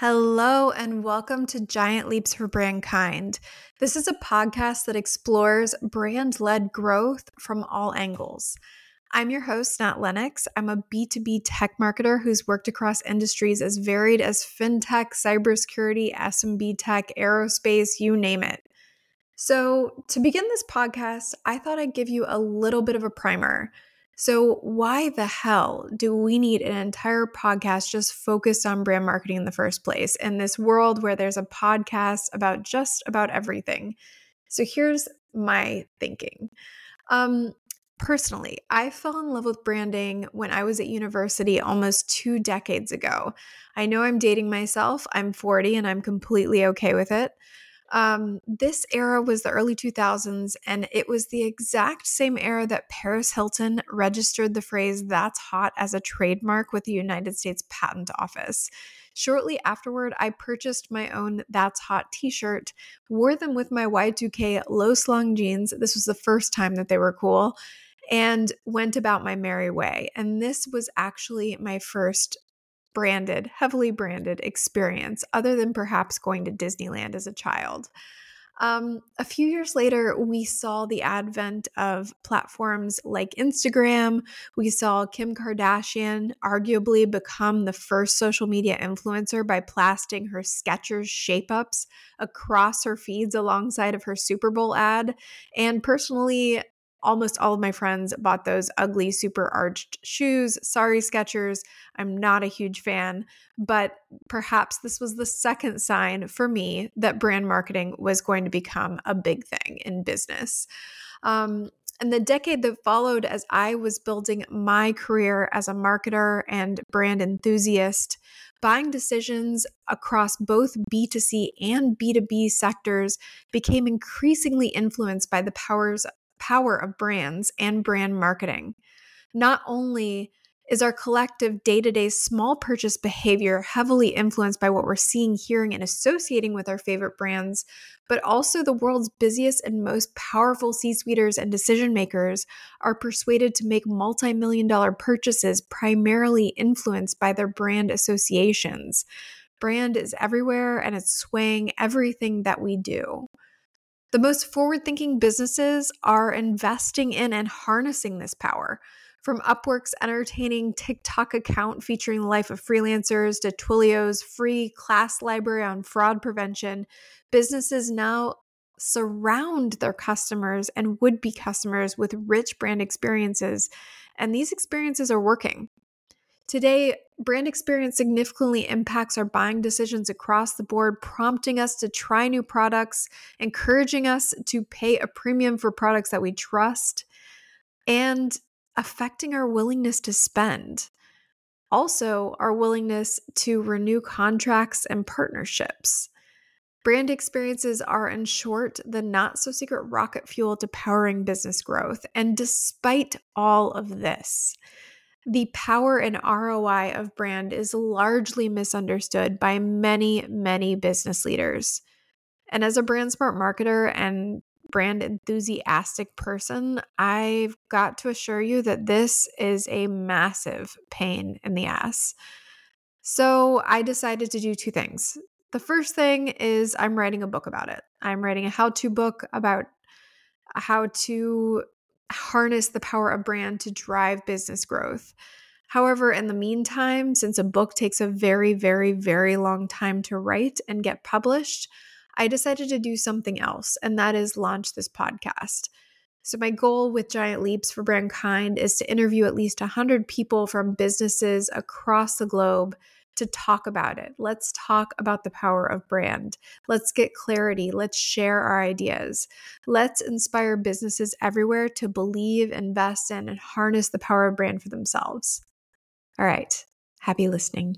Hello, and welcome to Giant Leaps for Brandkind. This is a podcast that explores brand led growth from all angles. I'm your host, Nat Lennox. I'm a B2B tech marketer who's worked across industries as varied as fintech, cybersecurity, SMB tech, aerospace, you name it. So, to begin this podcast, I thought I'd give you a little bit of a primer. So, why the hell do we need an entire podcast just focused on brand marketing in the first place in this world where there's a podcast about just about everything? So, here's my thinking. Um, personally, I fell in love with branding when I was at university almost two decades ago. I know I'm dating myself, I'm 40 and I'm completely okay with it. Um, this era was the early 2000s, and it was the exact same era that Paris Hilton registered the phrase that's hot as a trademark with the United States Patent Office. Shortly afterward, I purchased my own That's Hot t shirt, wore them with my Y2K low slung jeans. This was the first time that they were cool, and went about my merry way. And this was actually my first branded, heavily branded experience, other than perhaps going to Disneyland as a child. Um, a few years later, we saw the advent of platforms like Instagram. We saw Kim Kardashian arguably become the first social media influencer by plasting her Skechers shape ups across her feeds alongside of her Super Bowl ad. And personally, almost all of my friends bought those ugly, super arched shoes. Sorry, Skechers. I'm not a huge fan, but perhaps this was the second sign for me that brand marketing was going to become a big thing in business. Um, and the decade that followed, as I was building my career as a marketer and brand enthusiast, buying decisions across both B2C and B2B sectors became increasingly influenced by the powers power of brands and brand marketing. Not only is our collective day to day small purchase behavior heavily influenced by what we're seeing, hearing, and associating with our favorite brands, but also the world's busiest and most powerful C suiters and decision makers are persuaded to make multi million dollar purchases primarily influenced by their brand associations. Brand is everywhere and it's swaying everything that we do. The most forward thinking businesses are investing in and harnessing this power. From Upwork's entertaining TikTok account featuring the life of freelancers to Twilio's free class library on fraud prevention, businesses now surround their customers and would be customers with rich brand experiences. And these experiences are working. Today, brand experience significantly impacts our buying decisions across the board, prompting us to try new products, encouraging us to pay a premium for products that we trust, and affecting our willingness to spend. Also, our willingness to renew contracts and partnerships. Brand experiences are, in short, the not so secret rocket fuel to powering business growth. And despite all of this, the power and ROI of brand is largely misunderstood by many, many business leaders. And as a brand smart marketer and brand enthusiastic person, I've got to assure you that this is a massive pain in the ass. So I decided to do two things. The first thing is I'm writing a book about it. I'm writing a how to book about how to harness the power of brand to drive business growth. However, in the meantime, since a book takes a very, very, very long time to write and get published, I decided to do something else, and that is launch this podcast. So, my goal with Giant Leaps for Brandkind is to interview at least 100 people from businesses across the globe to talk about it. Let's talk about the power of brand. Let's get clarity. Let's share our ideas. Let's inspire businesses everywhere to believe, invest in, and harness the power of brand for themselves. All right. Happy listening.